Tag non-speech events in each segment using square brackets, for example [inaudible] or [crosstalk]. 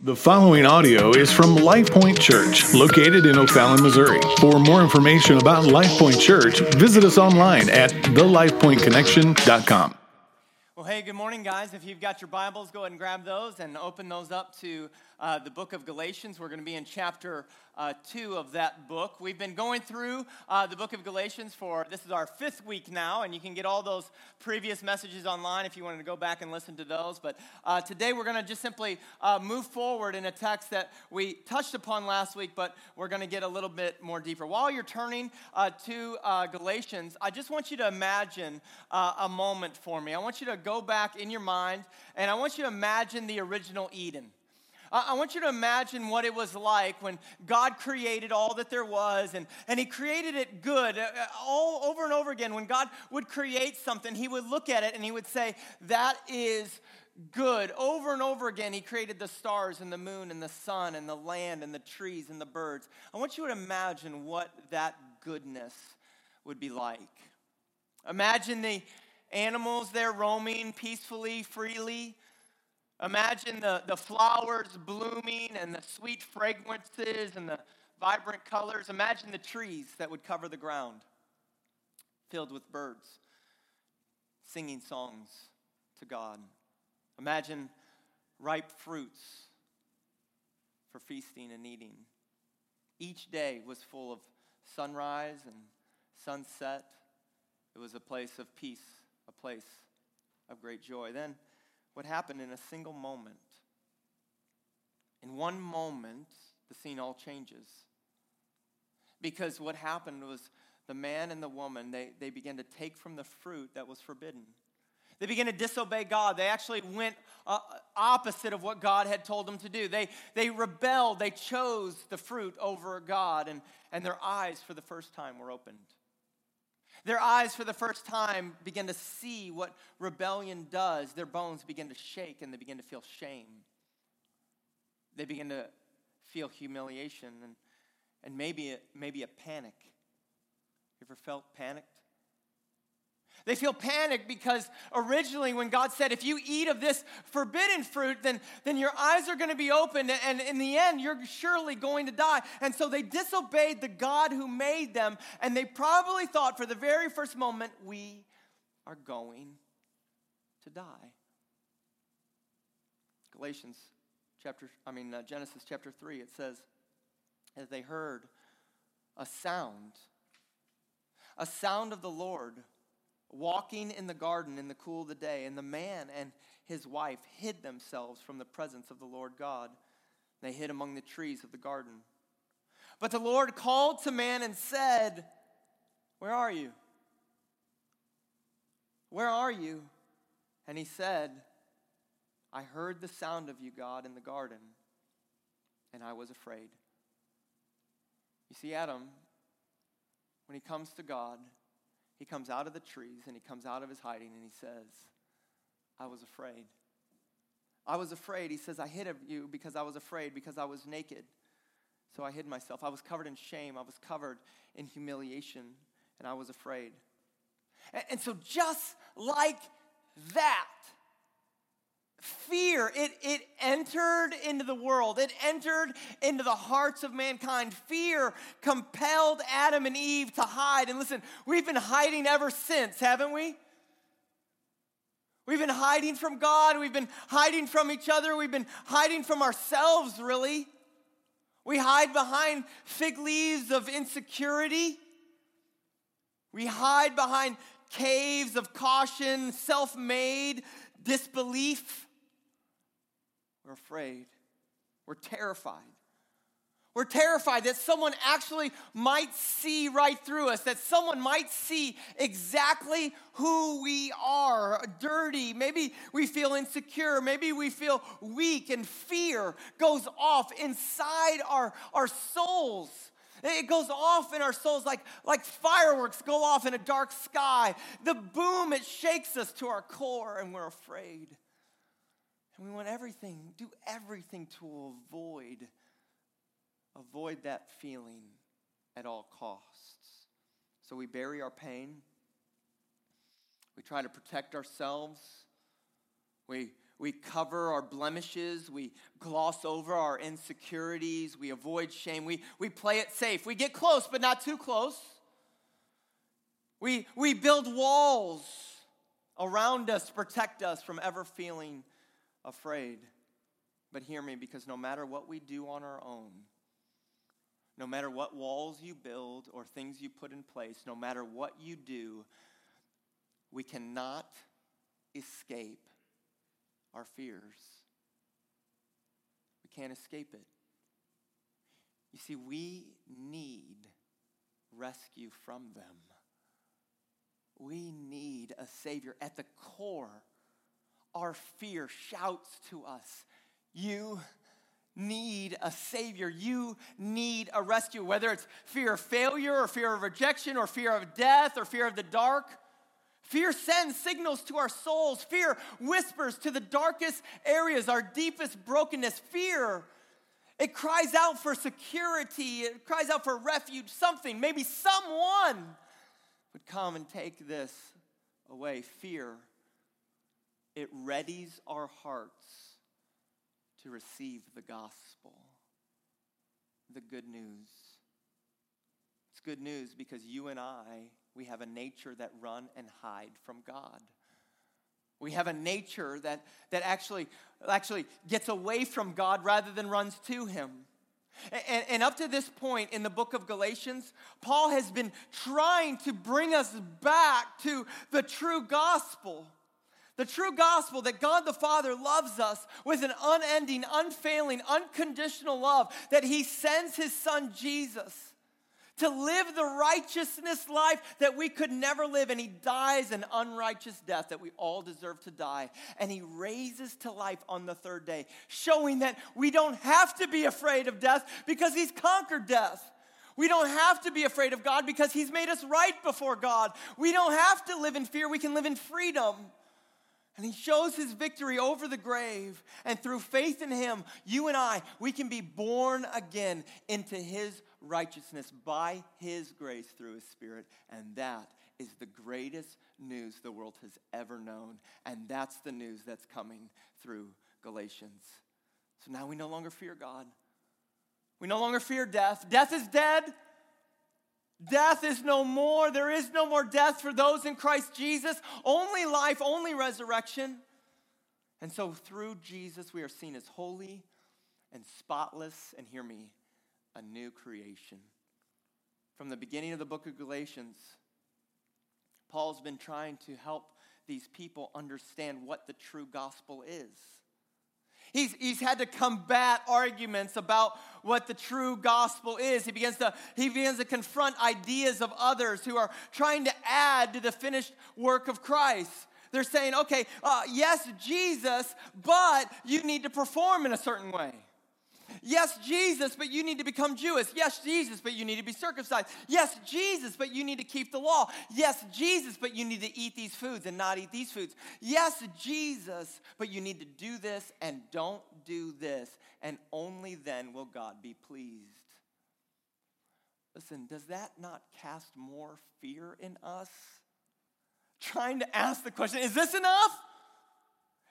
The following audio is from LifePoint Church, located in O'Fallon, Missouri. For more information about LifePoint Church, visit us online at thelifepointconnection.com. Well, hey, good morning, guys. If you've got your Bibles, go ahead and grab those and open those up to uh, the book of Galatians. We're going to be in chapter uh, two of that book. We've been going through uh, the book of Galatians for this is our fifth week now, and you can get all those previous messages online if you wanted to go back and listen to those. But uh, today we're going to just simply uh, move forward in a text that we touched upon last week, but we're going to get a little bit more deeper. While you're turning uh, to Galatians, I just want you to imagine a moment for me. I want you to go back in your mind, and I want you to imagine the original Eden. I want you to imagine what it was like when God created all that there was, and, and He created it good. Uh, uh, all over and over again, when God would create something, He would look at it and He would say, That is good. Over and over again, He created the stars and the moon and the sun and the land and the trees and the birds. I want you to imagine what that goodness would be like. Imagine the animals there roaming peacefully, freely. Imagine the, the flowers blooming and the sweet fragrances and the vibrant colors. Imagine the trees that would cover the ground, filled with birds singing songs to God. Imagine ripe fruits for feasting and eating. Each day was full of sunrise and sunset. It was a place of peace, a place of great joy. Then what happened in a single moment. In one moment, the scene all changes. Because what happened was the man and the woman, they, they began to take from the fruit that was forbidden. They began to disobey God. They actually went uh, opposite of what God had told them to do. They, they rebelled. They chose the fruit over God, and, and their eyes for the first time were opened. Their eyes, for the first time, begin to see what rebellion does. Their bones begin to shake and they begin to feel shame. They begin to feel humiliation and, and maybe, a, maybe a panic. You ever felt panicked? They feel panicked because originally, when God said, if you eat of this forbidden fruit, then, then your eyes are going to be opened, and in the end, you're surely going to die. And so they disobeyed the God who made them, and they probably thought for the very first moment, we are going to die. Galatians chapter, I mean, uh, Genesis chapter 3, it says, as they heard a sound, a sound of the Lord walking in the garden in the cool of the day, and the man and his wife hid themselves from the presence of the Lord God. They hid among the trees of the garden. But the Lord called to man and said, Where are you? Where are you? And he said, I heard the sound of you, God, in the garden, and I was afraid. You see, Adam, when he comes to God, he comes out of the trees and he comes out of his hiding and he says, I was afraid. I was afraid. He says, I hid of you because I was afraid, because I was naked. So I hid myself. I was covered in shame. I was covered in humiliation, and I was afraid. And, and so, just like that, fear. It, it entered into the world. It entered into the hearts of mankind. Fear compelled adam and eve to hide. And listen we've been hiding ever since haven't we? We've been hiding from god. We've been hiding from each other. We've been hiding from ourselves really. We hide behind fig leaves of insecurity. We hide behind caves of caution self-made disbelief we're afraid. We're terrified. We're terrified that someone actually might see right through us, that someone might see exactly who we are dirty. Maybe we feel insecure. Maybe we feel weak, and fear goes off inside our, our souls. It goes off in our souls like, like fireworks go off in a dark sky. The boom, it shakes us to our core, and we're afraid. And we want everything, do everything to avoid avoid that feeling at all costs. So we bury our pain. We try to protect ourselves. We we cover our blemishes, we gloss over our insecurities, we avoid shame, we, we play it safe. We get close, but not too close. We, we build walls around us to protect us from ever feeling afraid. But hear me, because no matter what we do on our own, no matter what walls you build or things you put in place, no matter what you do, we cannot escape our fears. We can't escape it. You see, we need rescue from them. We need a Savior. At the core, our fear shouts to us, You need a Savior. You need a rescue, whether it's fear of failure or fear of rejection or fear of death or fear of the dark. Fear sends signals to our souls. Fear whispers to the darkest areas, our deepest brokenness. Fear, it cries out for security, it cries out for refuge, something, maybe someone would come and take this away. Fear, it readies our hearts to receive the gospel, the good news. It's good news because you and I we have a nature that run and hide from God. We have a nature that, that actually, actually gets away from God rather than runs to Him. And, and, up to this point in the book of Galatians, Paul has been trying to bring us back to the true gospel. The true gospel that God the Father loves us with an unending, unfailing, unconditional love, that He sends His Son Jesus to live the righteousness life that we could never live. And he dies an unrighteous death that we all deserve to die. And he raises to life on the third day, showing that we don't have to be afraid of death because he's conquered death. We don't have to be afraid of God because he's made us right before God. We don't have to live in fear, we can live in freedom. And he shows his victory over the grave. And through faith in him, you and I, we can be born again into his righteousness by His grace through His Spirit. And that is the greatest news the world has ever known. And that's the news that's coming through Galatians. So now we no longer fear God. We no longer fear death. Death is dead. Death is no more. There is no more death for those in Christ Jesus. Only life, only resurrection. And so through Jesus, we are seen as holy and spotless, and hear me, a new creation. From the beginning of the book of Galatians, Paul's been trying to help these people understand what the true gospel is. He's, he's had to combat arguments about what the true gospel is. He begins, to, he begins to confront ideas of others who are trying to add to the finished work of Christ. They're saying, okay, uh, yes, Jesus, but you need to perform in a certain way. Yes, Jesus, but you need to become Jewish. Yes, Jesus, but you need to be circumcised. Yes, Jesus, but you need to keep the law. Yes, Jesus, but you need to eat these foods and not eat these foods. Yes, Jesus, but you need to do this and don't do this. And only then will God be pleased. Listen, does that not cast more fear in us? Trying to ask the question, is this enough?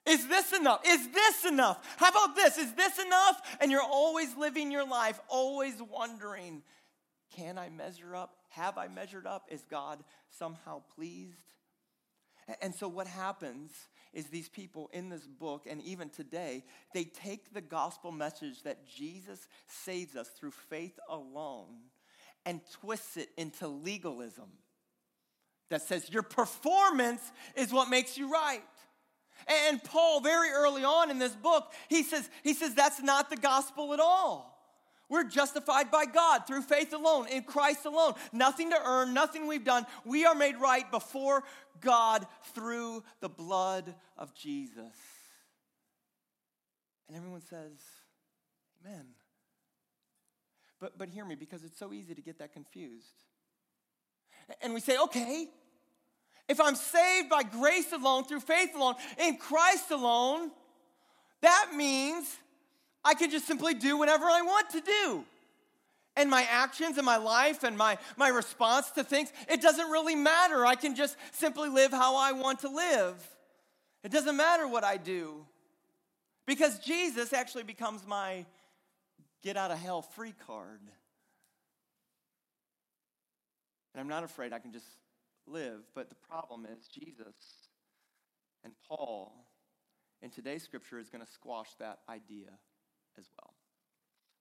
Is this enough? Is this enough? How about this? Is this enough? And you're always living your life, always wondering, can I measure up? Have I measured up? Is God somehow pleased? And so, what happens is these people in this book, and even today, they take the gospel message that Jesus saves us through faith alone and twists it into legalism that says your performance is what makes you right. And Paul, very early on in this book, he says, he says that's not the gospel at all. We're justified by God through faith alone, in Christ alone. Nothing to earn, nothing we've done. We are made right before God through the blood of Jesus. And everyone says, Amen. But, but hear me, because it's so easy to get that confused. And we say, okay, if I'm saved by grace alone, through faith alone, in Christ alone, that means I can just simply do whatever I want to do. And my actions and my life and my, my response to things, it doesn't really matter. I can just simply live how I want to live. It doesn't matter what I do. Because Jesus actually becomes my get out of hell free card. And I'm not afraid I can just live. But the problem is, Jesus and Paul in today's scripture is going to squash that idea as well.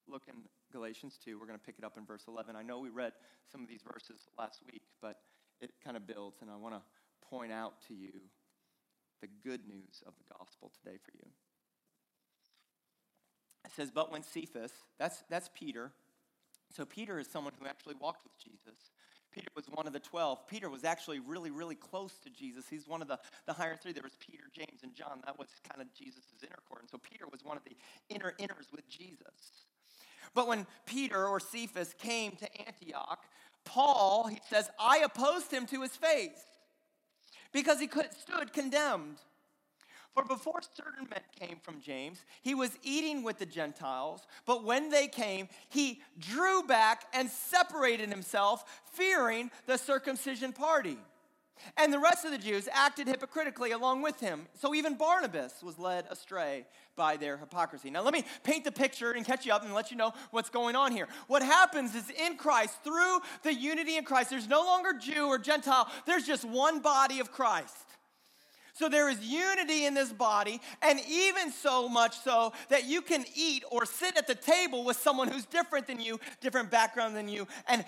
Look in Galatians 2. We're going to pick it up in verse 11. I know we read some of these verses last week, but it kind of builds, and I want to point out to you the good news of the gospel today for you. It says, But when Cephas, that's, that's Peter. So Peter is someone who actually walked with Jesus. Peter was one of the 12. Peter was actually really, really close to Jesus. He's one of the, the higher three. There was Peter, James, and John. That was kind of Jesus' inner court. And so Peter was one of the inner inners with Jesus. But when Peter or Cephas came to Antioch, Paul, he says, I opposed him to his face because he could, stood condemned. For before certain men came from James, he was eating with the Gentiles, but when they came, he drew back and separated himself, fearing the circumcision party. And the rest of the Jews acted hypocritically along with him. So even Barnabas was led astray by their hypocrisy. Now, let me paint the picture and catch you up and let you know what's going on here. What happens is in Christ, through the unity in Christ, there's no longer Jew or Gentile, there's just one body of Christ. So there is unity in this body, and even so much so that you can eat or sit at the table with someone who's different than you, different background than you, and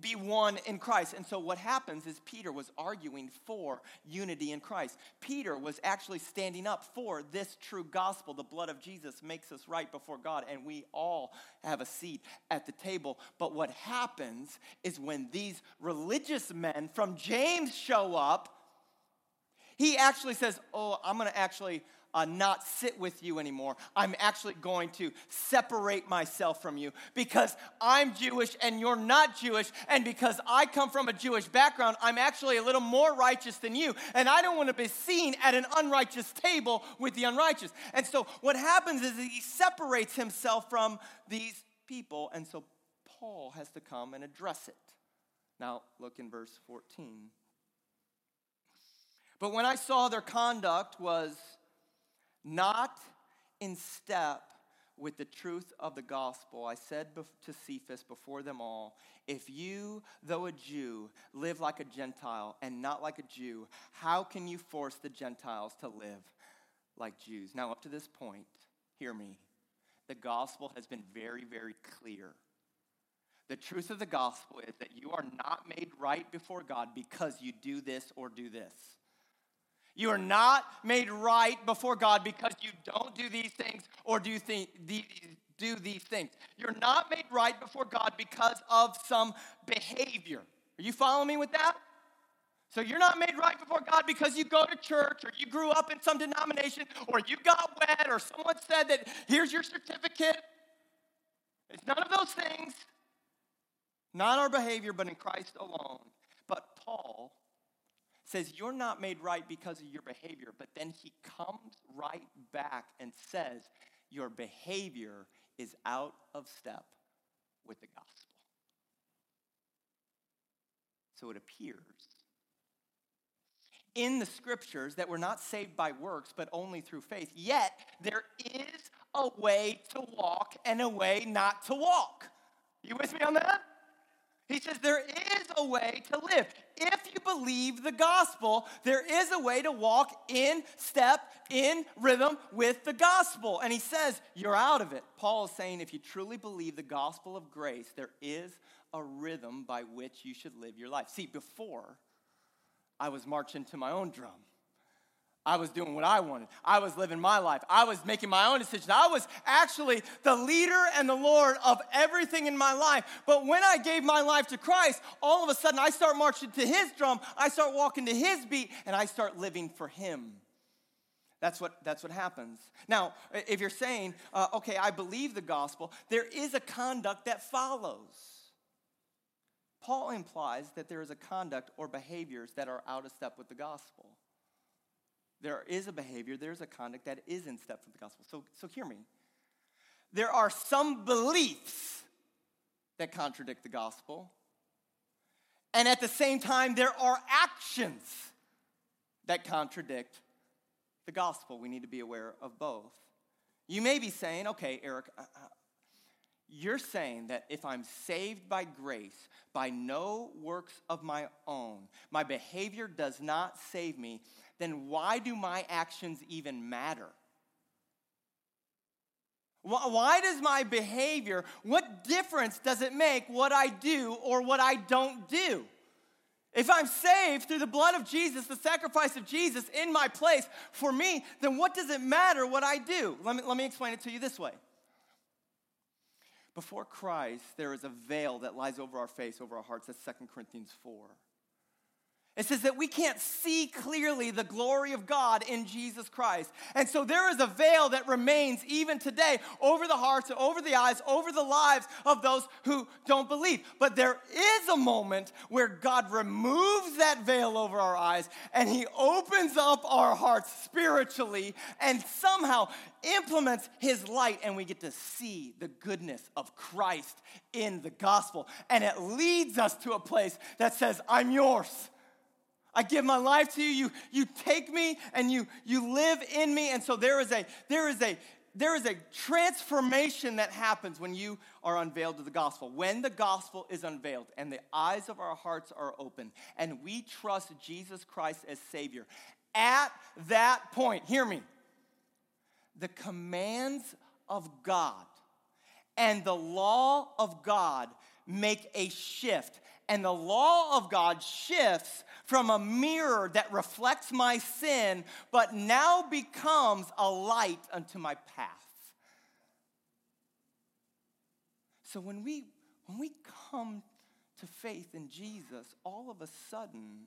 be one in Christ. And so what happens is Peter was arguing for unity in Christ. Peter was actually standing up for this true gospel. The blood of Jesus makes us right before God, and we all have a seat at the table. But what happens is when these religious men from James show up, he actually says, Oh, I'm going to actually uh, not sit with you anymore. I'm actually going to separate myself from you because I'm Jewish and you're not Jewish. And because I come from a Jewish background, I'm actually a little more righteous than you. And I don't want to be seen at an unrighteous table with the unrighteous. And so what happens is he separates himself from these people. And so Paul has to come and address it. Now, look in verse 14. But when I saw their conduct was not in step with the truth of the gospel, I said to Cephas before them all, if you, though a Jew, live like a Gentile and not like a Jew, how can you force the Gentiles to live like Jews? Now, up to this point, hear me. The gospel has been very, very clear. The truth of the gospel is that you are not made right before God because you do this or do this. You are not made right before God because you don't do these things or do, do these things. You're not made right before God because of some behavior. Are you following me with that? So you're not made right before God because you go to church or you grew up in some denomination or you got wet or someone said that here's your certificate. It's none of those things. Not our behavior, but in Christ alone. But Paul says you're not made right because of your behavior, but then he comes right back and says your behavior is out of step with the gospel. So it appears in the scriptures that we're not saved by works, but only through faith. Yet there is a way to walk and a way not to walk. You with me on that? He says there is a way to live. If you believe the gospel, there is a way to walk in step, in rhythm with the gospel. And he says, You're out of it. Paul is saying, if you truly believe the gospel of grace, there is a rhythm by which you should live your life. See, before, I was marching to my own drum. I was doing what I wanted. I was living my life. I was making my own decisions. I was actually the leader and the Lord of everything in my life. But when I gave my life to Christ, all of a sudden I start marching to his drum, I start walking to his beat, and I start living for him. That's what, that's what happens. Now, if you're saying, uh, okay, I believe the gospel, there is a conduct that follows. Paul implies that there is a conduct or behaviors that are out of step with the gospel. There is a behavior, there's a conduct that is in step with the gospel. So, so hear me. There are some beliefs that contradict the gospel, and at the same time, there are actions that contradict the gospel. We need to be aware of both. You may be saying, okay, Eric, uh, uh, you're saying that if I'm saved by grace, by no works of my own, my behavior does not save me, then why do my actions even matter? Why does my behavior, what difference does it make what I do or what I don't do? If I'm saved through the blood of Jesus, the sacrifice of Jesus in my place for me, then what does it matter what I do? Let me, let me explain it to you this way. Before Christ, there is a veil that lies over our face, over our hearts. That's 2 Corinthians 4. It says that we can't see clearly the glory of God in Jesus Christ. And so there is a veil that remains even today over the hearts, over the eyes, over the lives of those who don't believe. But there is a moment where God removes that veil over our eyes and He opens up our hearts spiritually and somehow implements His light, and we get to see the goodness of Christ in the gospel. And it leads us to a place that says, I'm yours. I give my life to you. You, you take me and you, you live in me. And so there is a, there is a, there is a transformation that happens when you are unveiled to the gospel. When the gospel is unveiled and the eyes of our hearts are open and we trust Jesus Christ as Savior, at that point, hear me, the commands of God and the law of God make a shift. And the law of God shifts from a mirror that reflects my sin, but now becomes a light unto my path. So when we when we come to faith in Jesus, all of a sudden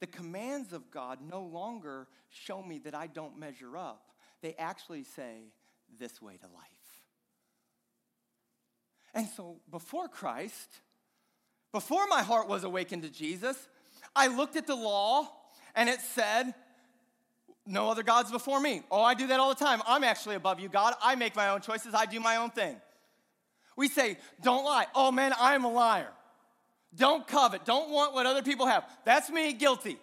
the commands of God no longer show me that I don't measure up. They actually say this way to life. And so before Christ, before my heart was awakened to Jesus, I looked at the law and it said, no other gods before me. Oh, I do that all the time. I'm actually above you, God. I make my own choices, I do my own thing. We say, don't lie. Oh, man, I'm a liar. Don't covet. Don't want what other people have. That's me, guilty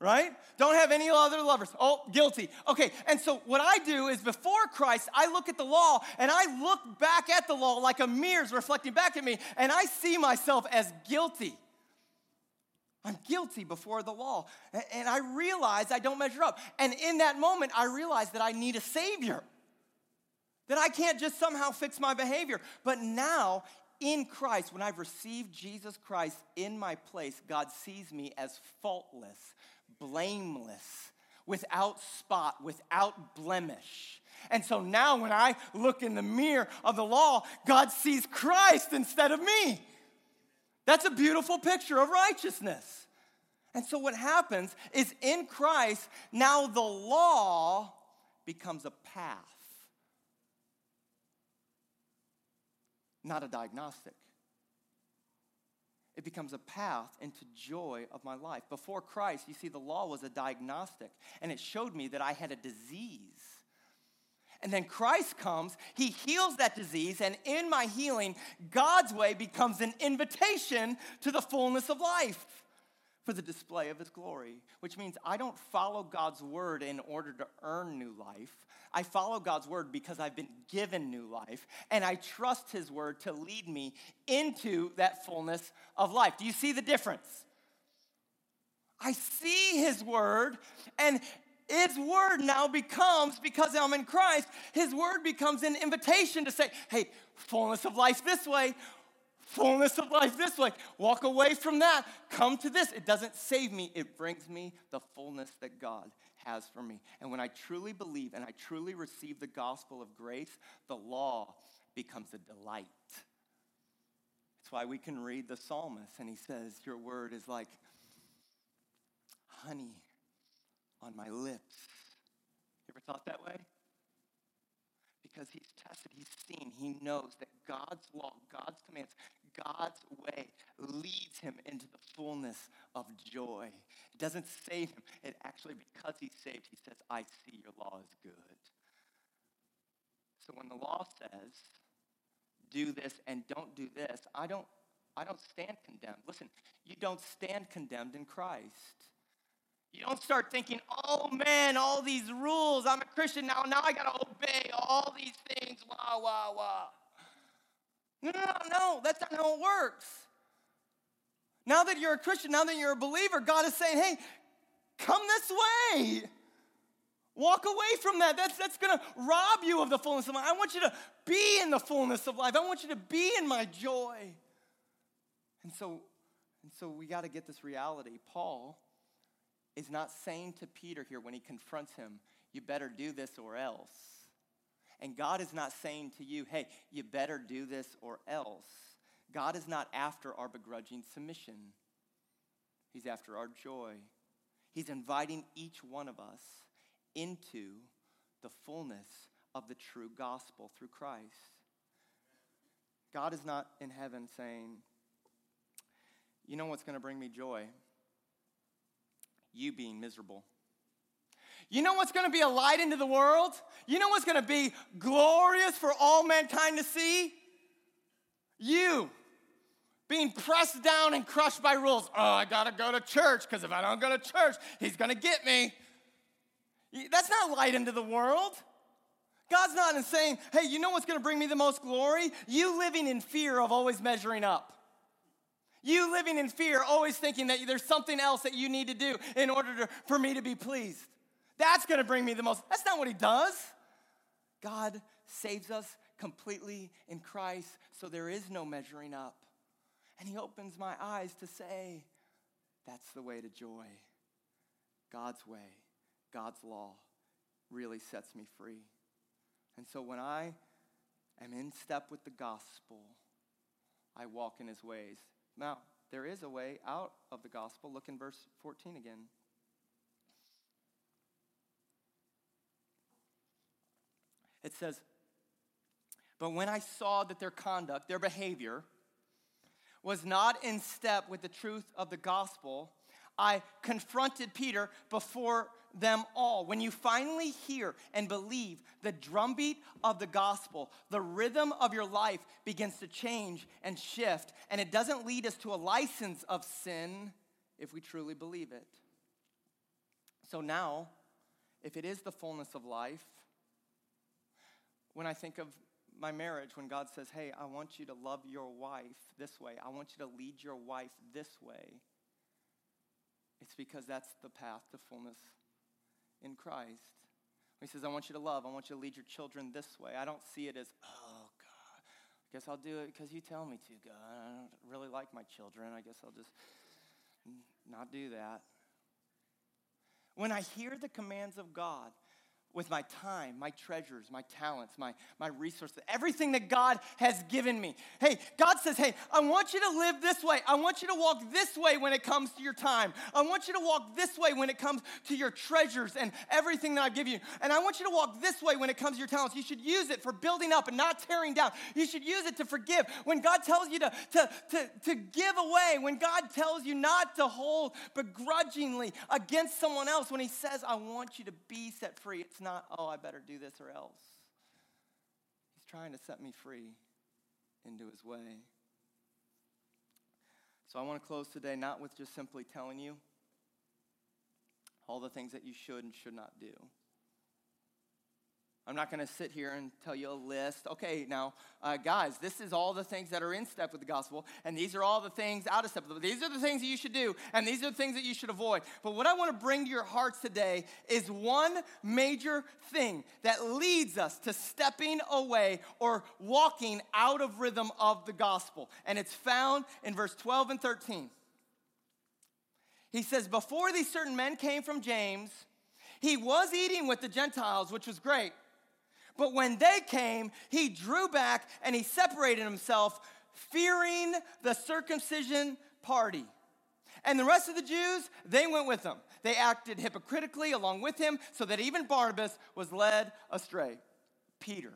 right? Don't have any other lovers. Oh, guilty. Okay, and so what I do is before Christ, I look at the law and I look back at the law like a mirror's reflecting back at me, and I see myself as guilty. I'm guilty before the law. And I realize I don't measure up. And in that moment, I realize that I need a Savior. That I can't just somehow fix my behavior. But now, in Christ, when I've received Jesus Christ in my place, God sees me as faultless blameless, without spot, without blemish. And so now when I look in the mirror of the law, God sees Christ instead of me. That's a beautiful picture of righteousness. And so what happens is in Christ, now the law becomes a path, not a diagnostic it becomes a path into joy of my life. Before Christ, you see, the law was a diagnostic, and it showed me that I had a disease. And then Christ comes, He heals that disease, and in my healing, God's way becomes an invitation to the fullness of life for the display of His glory, which means I don't follow God's word in order to earn new life. I follow God's word because I've been given new life, and I trust His word to lead me into that fullness of life. Do you see the difference? I see His word, and His word now becomes, because I'm in Christ, His word becomes an invitation to say, hey, fullness of life this way, fullness of life this way. Walk away from that. Come to this. It doesn't save me, it brings me the fullness that God has for me. And when I truly believe and I truly receive the gospel of grace, the law becomes a delight. That's why we can read the psalmist and he says, Your word is like honey on my lips. You ever thought that way? Because he's tested, he's seen, he knows that God's law, God's commands, God's way leads him into the fullness of joy. It doesn't save him. It actually, because he's saved, he says, I see your law is good. So when the law says, do this and don't do this, I don't, I don't stand condemned. Listen, you don't stand condemned in Christ. You don't start thinking, oh man, all these rules. I'm a Christian now. Now I got to obey all these things. Wah, wah, wah. No, no, no. That's not how it works. Now that you're a Christian, now that you're a believer, God is saying, hey, come this way. Walk away from that. That's, that's going to rob you of the fullness of life. I want you to be in the fullness of life. I want you to be in my joy. And so, and so we got to get this reality. Paul is not saying to Peter here when he confronts him, you better do this or else. And God is not saying to you, hey, you better do this or else. God is not after our begrudging submission, He's after our joy. He's inviting each one of us into the fullness of the true gospel through Christ. God is not in heaven saying, you know what's going to bring me joy? You being miserable. You know what's to be a light into the world? You know what's to be glorious for all mankind to see? You being pressed down and crushed by rules. Oh, I got to go to church because if I don't go to church, he's to get me. That's not light into the world. God's not saying, hey, you know what's to bring me the most glory? You living in fear of always measuring up. You living in fear, always thinking that there's something else that you need to do in order to, for me to be pleased. That's going to bring me the most. That's not what He does. God saves us completely in Christ, so there is no measuring up. And He opens my eyes to say, that's the way to joy. God's way, God's law really sets me free. And so when I am in step with the gospel, I walk in His ways. Now, there is a way out of the gospel. Look in verse 14 again. It says, But when I saw that their conduct, their behavior, was not in step with the truth of the gospel, I confronted Peter before them all. When you finally hear and believe the drumbeat of the gospel, the rhythm of your life begins to change and shift, and it doesn't lead us to a license of sin if we truly believe it. So now, if it is the fullness of life, when I think of my marriage, when God says, Hey, I want you to love your wife this way, I want you to lead your wife this way, it's because that's the path to fullness in Christ. He says, I want you to love, I want you to lead your children this way. I don't see it as, oh, God, I guess I'll do it because you tell me to, God. I don't really like my children. I guess I'll just not do that. When I hear the commands of God, with my time, my treasures, my talents, my, my resources, everything that God has given me. Hey, God says, hey, I want you to live this way. I want you to walk this way when it comes to your time. I want you to walk this way when it comes to your treasures and everything that I give you. And I want you to walk this way when it comes to your talents. You should use it for building up and not tearing down. You should use it to forgive. When God tells you to, to, to, to give away, when God tells you not to hold begrudgingly against someone else, when He says, I want you to be set free, it's not, oh, I better do this or else. He's trying to set me free into his way. So I want to close today not with just simply telling you all the things that you should and should not do. I'm not going to sit here and tell you a list. Okay, now, uh, guys, this is all the things that are in step with the gospel, and these are all the things out of step. These are the things that you should do, and these are the things that you should avoid. But what I want to bring to your hearts today is one major thing that leads us to stepping away or walking out of rhythm of the gospel, and it's found in verse 12 and 13. He says, Before these certain men came from James, he was eating with the Gentiles, which was great. But when they came, he drew back and he separated himself, fearing the circumcision party. And the rest of the Jews, they went with him. They acted hypocritically along with him, so that even Barnabas was led astray. Peter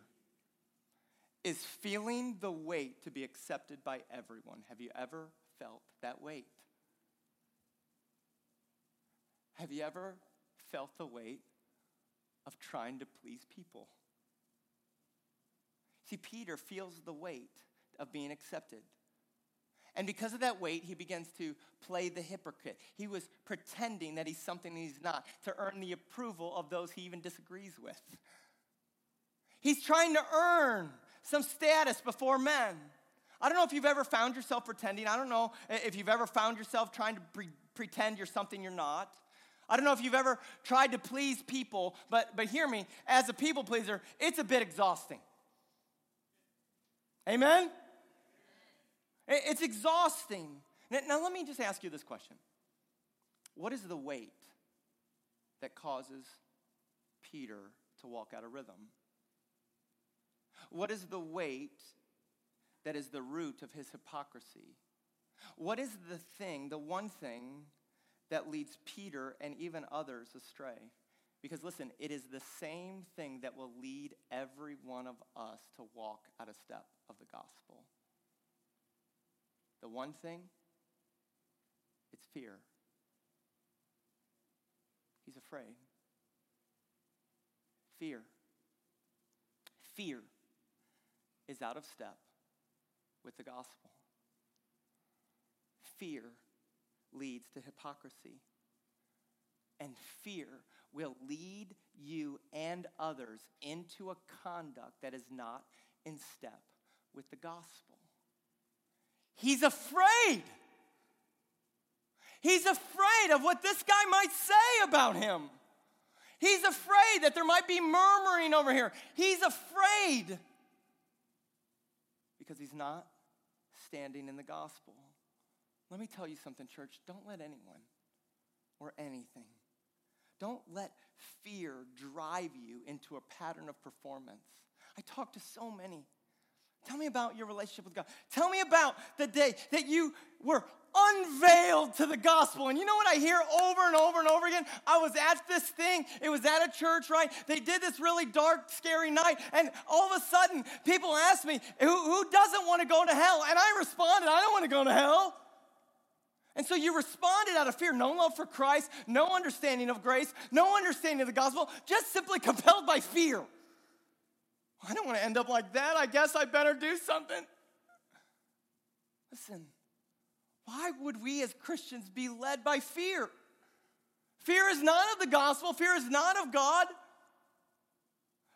is feeling the weight to be accepted by everyone. Have you ever felt that weight? Have you ever felt the weight of trying to please people? See, Peter feels the weight of being accepted. And because of that weight, he begins to play the hypocrite. He was pretending that he's something he's not to earn the approval of those he even disagrees with. He's trying to earn some status before men. I don't know if you've ever found yourself pretending. I don't know if you've ever found yourself trying to pre- pretend you're something you're not. I don't know if you've ever tried to please people, but, but hear me, as a people pleaser, it's a bit exhausting. Amen? It's exhausting. Now, let me just ask you this question What is the weight that causes Peter to walk out of rhythm? What is the weight that is the root of his hypocrisy? What is the thing, the one thing that leads Peter and even others astray? Because listen, it is the same thing that will lead every one of us to walk out of step of the gospel. The one thing, it's fear. He's afraid. Fear. Fear is out of step with the gospel. Fear leads to hypocrisy. And fear will lead you and others into a conduct that is not in step with the gospel. He's afraid. He's afraid of what this guy might say about him. He's afraid that there might be murmuring over here. He's afraid because he's not standing in the gospel. Let me tell you something, church. Don't let anyone or anything, don't let fear drive you into a pattern of performance. I talk to so many Tell me about your relationship with God. Tell me about the day that you were unveiled to the gospel. And you know what I hear over and over and over again? I was at this thing, it was at a church, right? They did this really dark, scary night, and all of a sudden, people ask me, who, who doesn't want to go to hell? And I responded, I don't want to go to hell. And so you responded out of fear, no love for Christ, no understanding of grace, no understanding of the gospel, just simply [laughs] compelled by fear. I don't want to end up like that. I guess I better do something. Listen, why would we as Christians be led by fear? Fear is not of the gospel, fear is not of God.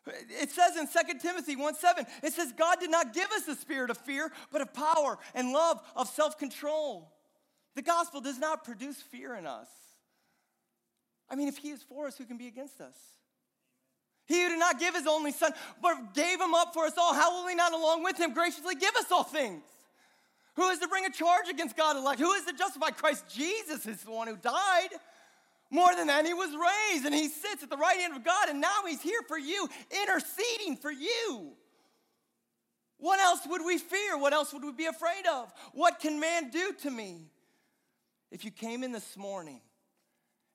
It says in 2 Timothy 1 7, it says, God did not give us the spirit of fear, but of power and love, of self control. The gospel does not produce fear in us. I mean, if He is for us, who can be against us? He who did not give his only son, but gave him up for us all, how will he not along with him graciously give us all things? Who is to bring a charge against God elect? Who is to justify Christ Jesus is the one who died. More than that, he was raised and he sits at the right hand of God, and now he's here for you, interceding for you. What else would we fear? What else would we be afraid of? What can man do to me? If you came in this morning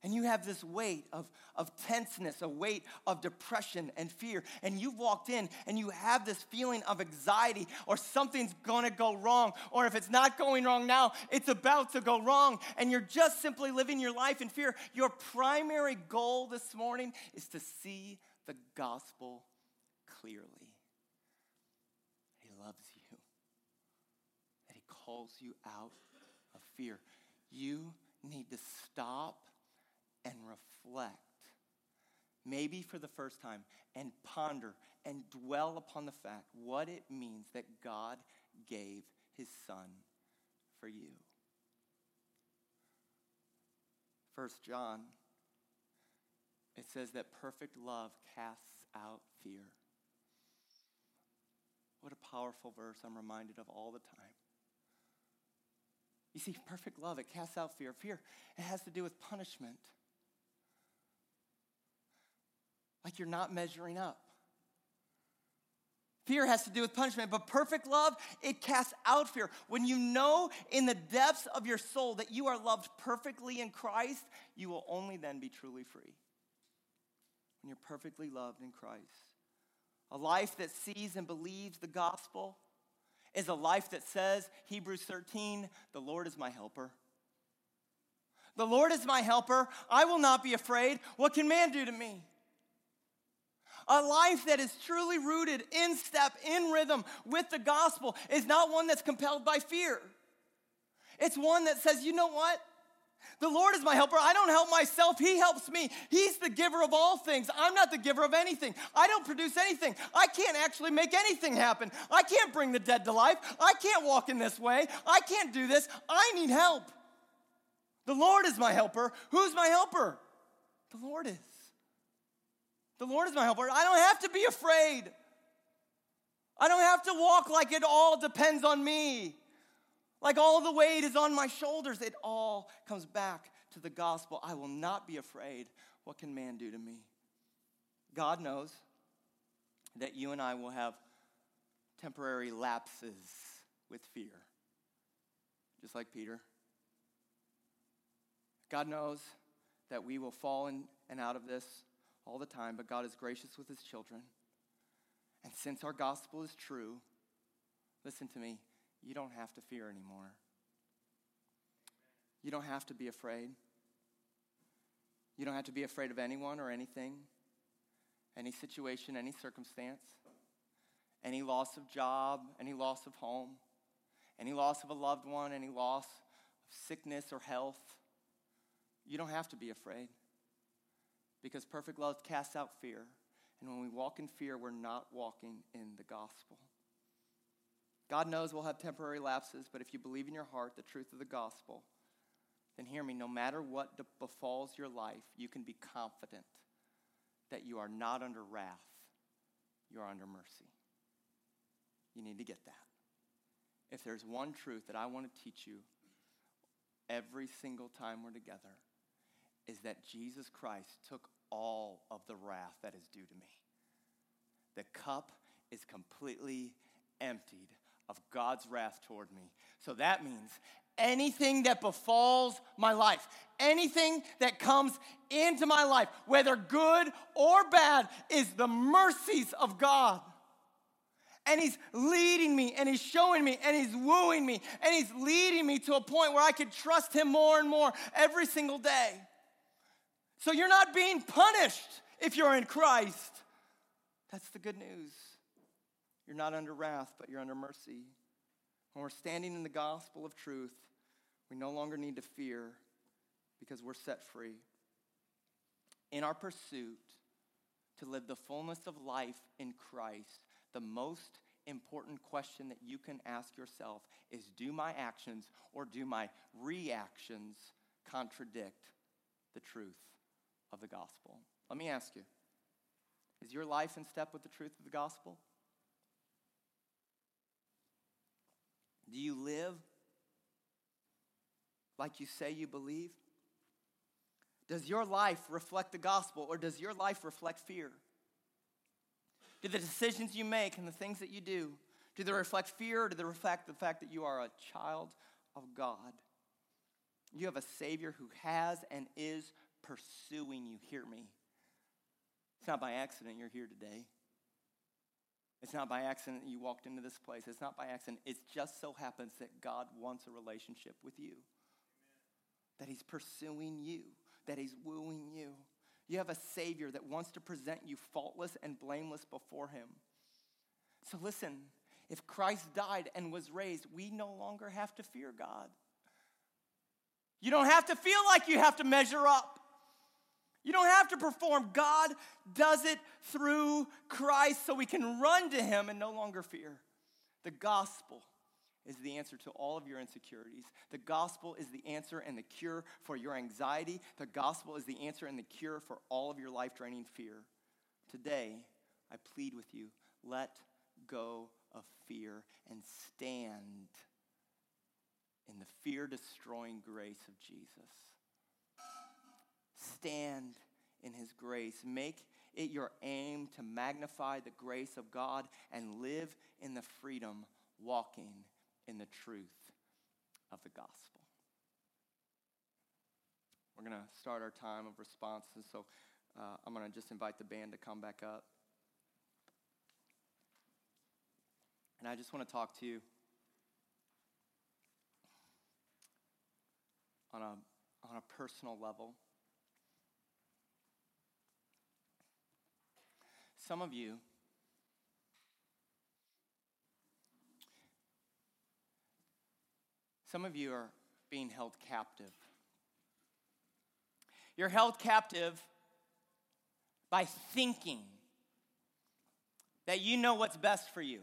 and you have this weight of, of tenseness, a weight of depression and fear, and you've walked in and you have this feeling of anxiety or something's gonna go wrong, or if it's not going wrong now, it's about to go wrong, and you're just simply living your life in fear, your primary goal this morning is to see the gospel clearly. He loves you, that He calls you out of fear. You need to stop and reflect, maybe for the first time, and ponder and dwell upon the fact what it means that God gave his son for you. First John, it says that perfect love casts out fear. What a powerful verse I'm reminded of all the time. You see, perfect love, it casts out fear. Fear, it has to do with punishment like you're not measuring up. Fear has to do with punishment, but perfect love, it casts out fear. When you know in the depths of your soul that you are loved perfectly in Christ, you will only then be truly free. When you're perfectly loved in Christ. A life that sees and believes the gospel is a life that says, Hebrews 13, the Lord is my helper. The Lord is my helper. I will not be afraid. What can man do to me? A life that is truly rooted in step, in rhythm with the gospel, is not one that's compelled by fear. It's one that says, you know what? The Lord is my helper. I don't help myself. He helps me. He's the giver of all things. I'm not the giver of anything. I don't produce anything. I can't actually make anything happen. I can't bring the dead to life. I can't walk in this way. I can't do this. I need help. The Lord is my helper. Who's my helper? The Lord is. The Lord is my helper. I don't have to be afraid. I don't have to walk like it all depends on me. Like all the weight is on my shoulders. It all comes back to the gospel. I will not be afraid. What can man do to me? God knows that you and I will have temporary lapses with fear, just like Peter. God knows that we will fall in and out of this all the time, but God is gracious with his children. And since our gospel is true, listen to me, you don't have to fear anymore. You don't have to be afraid. You don't have to be afraid of anyone or anything, any situation, any circumstance, any loss of job, any loss of home, any loss of a loved one, any loss of sickness or health. You don't have to be afraid because perfect love casts out fear. And when we walk in fear, we're not walking in the gospel. God knows we'll have temporary lapses, but if you believe in your heart the truth of the gospel, then hear me, no matter what befalls your life, you can be confident that you are not under wrath, you're under mercy. You need to get that. If there's one truth that I want to teach you every single time we're together, is that Jesus Christ took all of the wrath that is due to me. The cup is completely emptied of God's wrath toward me. So that means anything that befalls my life, anything that comes into my life, whether good or bad, is the mercies of God. And He's leading me, and He's showing me, and He's wooing me, and He's leading me to a point where I can trust Him more and more every single day. So you're not being punished if you're in Christ. That's the good news. You're not under wrath, but you're under mercy. When we're standing in the gospel of truth, we no longer need to fear because we're set free. In our pursuit to live the fullness of life in Christ, the most important question that you can ask yourself is do my actions or do my reactions contradict the truth of the gospel? Let me ask you is your life in step with the truth of the gospel? Do you live like you say you believe? Does your life reflect the gospel or does your life reflect fear? Do the decisions you make and the things that you do, do they reflect fear or do they reflect the fact that you are a child of God? You have a Savior who has and is pursuing you. Hear me. It's not by accident you're here today. It's not by accident you walked into this place. It's not by accident. It just so happens that God wants a relationship with you, Amen. that He's pursuing you, that He's wooing you. You have a Savior that wants to present you faultless and blameless before Him. So listen, if Christ died and was raised, we no longer have to fear God. You don't have to feel like you have to measure up. You don't have to perform. God does it through Christ so we can run to Him and no longer fear. The gospel is the answer to all of your insecurities. The gospel is the answer and the cure for your anxiety. The gospel is the answer and the cure for all of your life draining fear. Today, I plead with you let go of fear and stand in the fear destroying grace of Jesus stand in his grace. Make it your aim to magnify the grace of God and live in the freedom, walking in the truth of the gospel. We're going to start our time of responses, so uh, I'm going to just invite the band to come back up. And I just want to talk to you on a, on a personal level. Some of you, some of you are being held captive. You're held captive by thinking that you know what's best for you.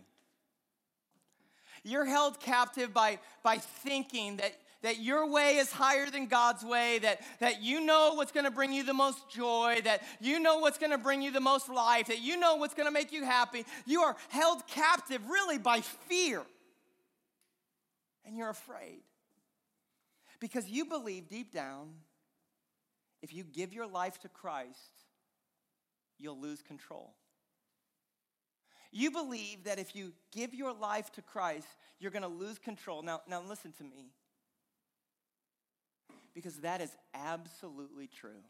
You're held captive by, by thinking that, that your way is higher than God's way, that, that you know what's gonna bring you the most joy, that you know what's gonna bring you the most life, that you know what's gonna make you happy. You are held captive really by fear. And you're afraid. Because you believe deep down, if you give your life to Christ, you'll lose control. You believe that if you give your life to Christ, you're going to lose control. Now, now listen to me. Because that is absolutely true.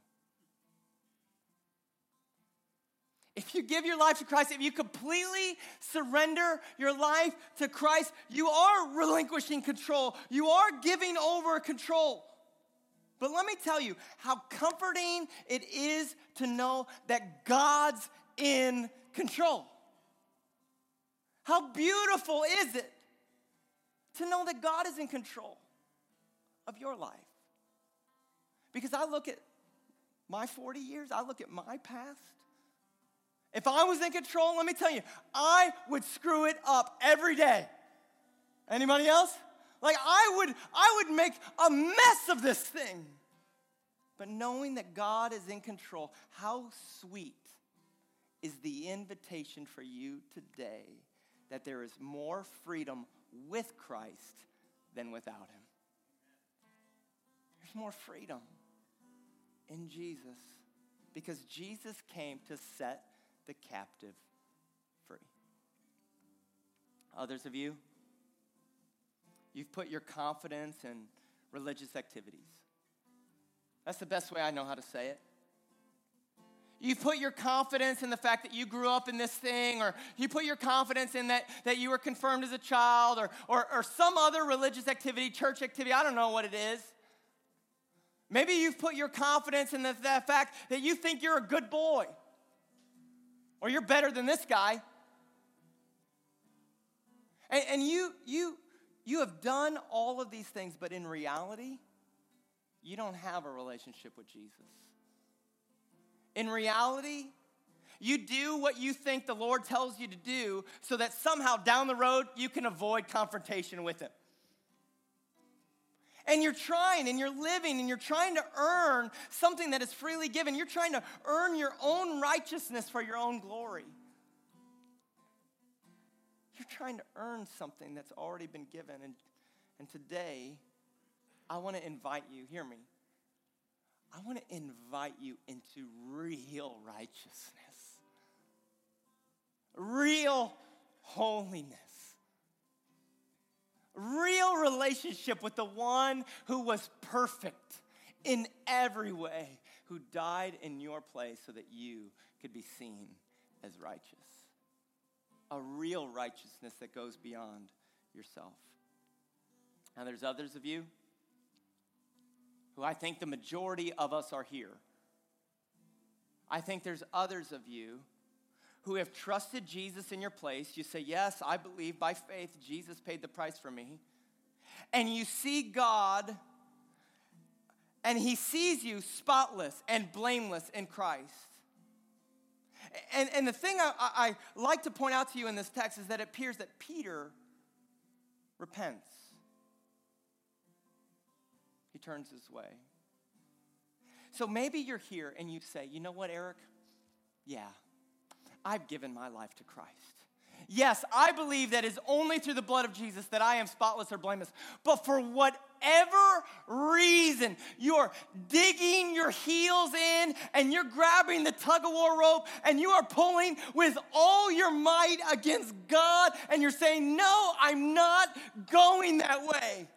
If you give your life to Christ, if you completely surrender your life to Christ, you are relinquishing control. You are giving over control. But let me tell you how comforting it is to know that God's in control. How beautiful is it to know that God is in control of your life? Because I look at my 40 years, I look at my past. If I was in control, let me tell you, I would screw it up every day. Anybody else? Like I would I would make a mess of this thing. But knowing that God is in control, how sweet is the invitation for you today that there is more freedom with Christ than without him. There's more freedom in Jesus because Jesus came to set the captive free. Others of you, you've put your confidence in religious activities. That's the best way I know how to say it. You put your confidence in the fact that you grew up in this thing, or you put your confidence in that, that you were confirmed as a child, or, or, or some other religious activity, church activity, I don't know what it is. Maybe you've put your confidence in the, the fact that you think you're a good boy, or you're better than this guy. And, and you, you, you have done all of these things, but in reality, you don't have a relationship with Jesus. In reality, you do what you think the Lord tells you to do so that somehow down the road you can avoid confrontation with Him. And you're trying and you're living and you're trying to earn something that is freely given. You're trying to earn your own righteousness for your own glory. You're trying to earn something that's already been given. And, and today, I want to invite you, hear me. I want to invite you into real righteousness, real holiness, real relationship with the one who was perfect in every way, who died in your place so that you could be seen as righteous. A real righteousness that goes beyond yourself. Now, there's others of you who I think the majority of us are here. I think there's others of you who have trusted Jesus in your place. You say, Yes, I believe by faith Jesus paid the price for me. And you see God, and He sees you spotless and blameless in Christ. And, and the thing I, I like to point out to you in this text is that it appears that Peter repents he turns his way. So maybe you're here and you say, you know what, Eric? Yeah, I've given my life to Christ. Yes, I believe that it's only through the blood of Jesus that I am spotless or blameless. But for whatever reason, you're digging your heels in and you're grabbing the tug of war rope and you are pulling with all your might against God and you're saying, No, I'm not going that way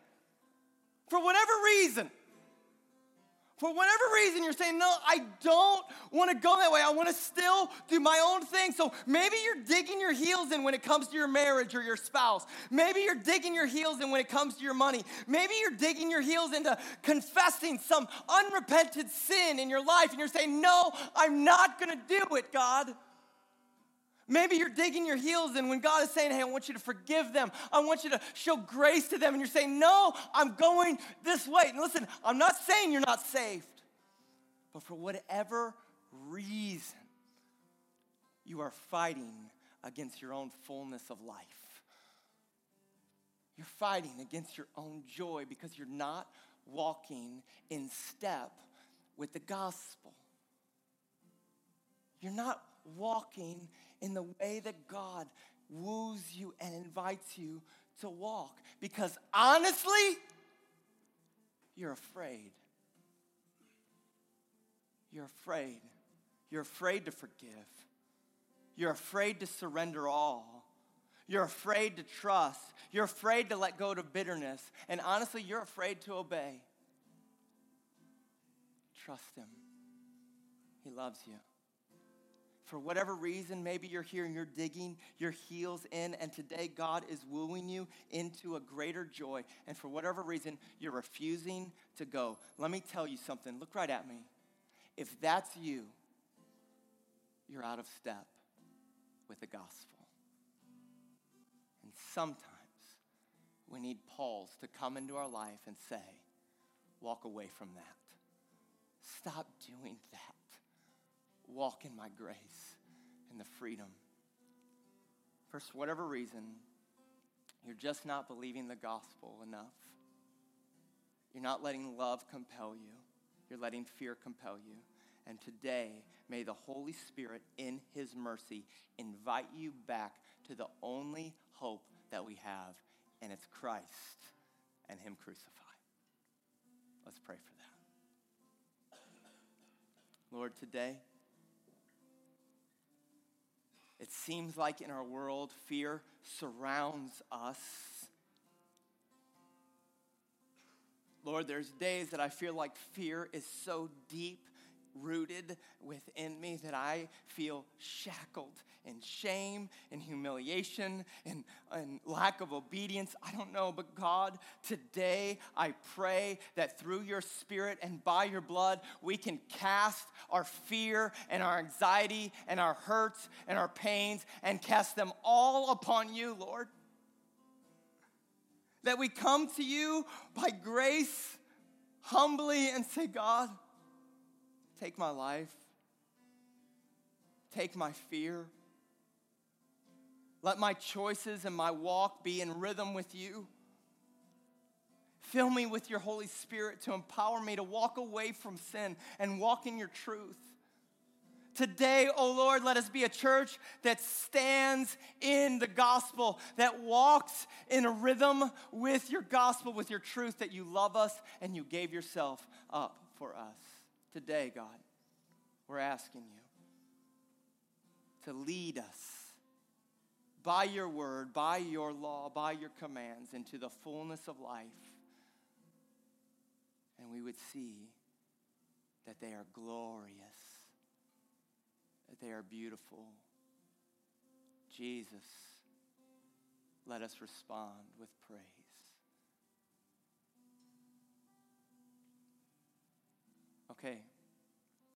for whatever reason, for whatever reason, you're saying, No, I don't want to go that way. I want to still do my own thing. So maybe you're digging your heels in when it comes to your marriage or your spouse. Maybe you're digging your heels in when it comes to your money. Maybe you're digging your heels into confessing some unrepented sin in your life and you're saying, No, I'm not going to do it, God. Maybe you're digging your heels in when God is saying, Hey, I want you to forgive them. I want you to show grace to them. And you're saying, No, I'm going this way. And listen, I'm not saying you're not saved, but for whatever reason, you are fighting against your own fullness of life. You're fighting against your own joy because you're not walking in step with the gospel. You're not walking in the way that God woos you and invites you to walk because honestly, you're afraid. You're afraid. You're afraid to forgive. You're afraid to surrender all. You're afraid to trust. You're afraid to let go to bitterness. And honestly, you're afraid to obey. Trust Him. He loves you. For whatever reason, maybe you're here and you're digging your heels in, and today God is wooing you into a greater joy. And for whatever reason, you're refusing to go. Let me tell you something. Look right at me. If that's you, you're out of step with the gospel. And sometimes we need Paul's to come into our life and say, walk away from that. Stop doing that. Walk in my grace and the freedom. For whatever reason, you're just not believing the gospel enough. You're not letting love compel you, you're letting fear compel you. And today, may the Holy Spirit, in His mercy, invite you back to the only hope that we have, and it's Christ and Him crucified. Let's pray for that. Lord, today, it seems like in our world, fear surrounds us. Lord, there's days that I feel like fear is so deep rooted within me that I feel shackled in shame and humiliation and, and lack of obedience. I don't know, but God, today I pray that through your spirit and by your blood, we can cast our fear and our anxiety and our hurts and our pains and cast them all upon you, Lord. That we come to you by grace humbly and say, God, Take my life. Take my fear. Let my choices and my walk be in rhythm with you. Fill me with your Holy Spirit to empower me to walk away from sin and walk in your truth. Today, oh Lord, let us be a church that stands in the gospel, that walks in a rhythm with your gospel, with your truth, that you love us and you gave yourself up for us today, God, we're asking you to lead us by your word, by your law, by your commands into the fullness of life. And we would see that they are glorious, that they are beautiful. Jesus, let us respond with praise. Okay,